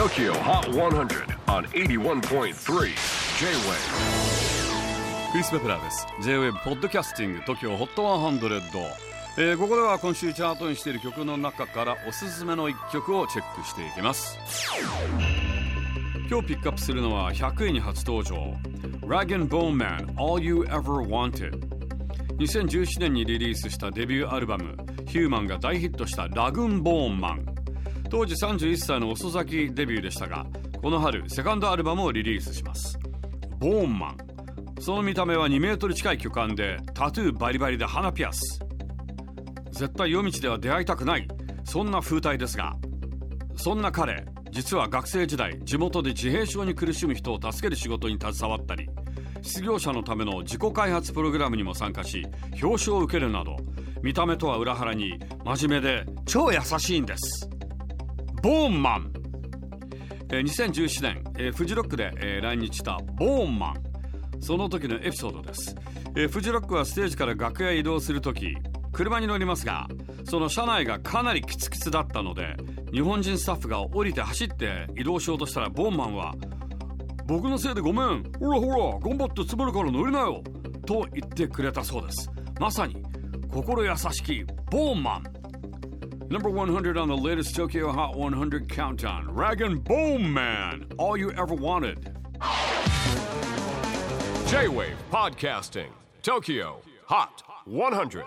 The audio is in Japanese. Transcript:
TOKYO HOT 100 on 81.3 J-WAVE クリス・ベプラーです。J-WAVE ポッドキャスティング TOKYO HOT 100、えー、ここでは今週チャートにしている曲の中からおすすめの一曲をチェックしていきます。今日ピックアップするのは100位に初登場。Rag and Bone Man All You Ever Wanted 2017年にリリースしたデビューアルバム「ヒューマン」が大ヒットしたラグーン・ボーンマン。当時31歳の遅咲きデビューでしたがこの春セカンドアルバムをリリースします。ボーンマン。その見た目は2メートル近い巨漢でタトゥーバリバリで鼻ピアス。絶対夜道では出会いたくない。そんな風体ですがそんな彼実は学生時代地元で自閉症に苦しむ人を助ける仕事に携わったり失業者のための自己開発プログラムにも参加し表彰を受けるなど見た目とは裏腹に真面目で超優しいんです。ボーンマン、え、2017年、えー、フジロックで、えー、来日したボーンマン。その時のエピソードです、えー、フジロックはステージから楽屋へ移動する時車に乗りますがその車内がかなりキツキツだったので日本人スタッフが降りて走って移動しようとしたらボーンマンは僕のせいでごめん。ほらほら頑張って積もるから乗りなよ。と言ってくれたそうです。まさに心優しきボーンマン。Number 100 on the latest Tokyo Hot 100 countdown. Rag and Bone Man. All You Ever Wanted. J-Wave Podcasting. Tokyo Hot 100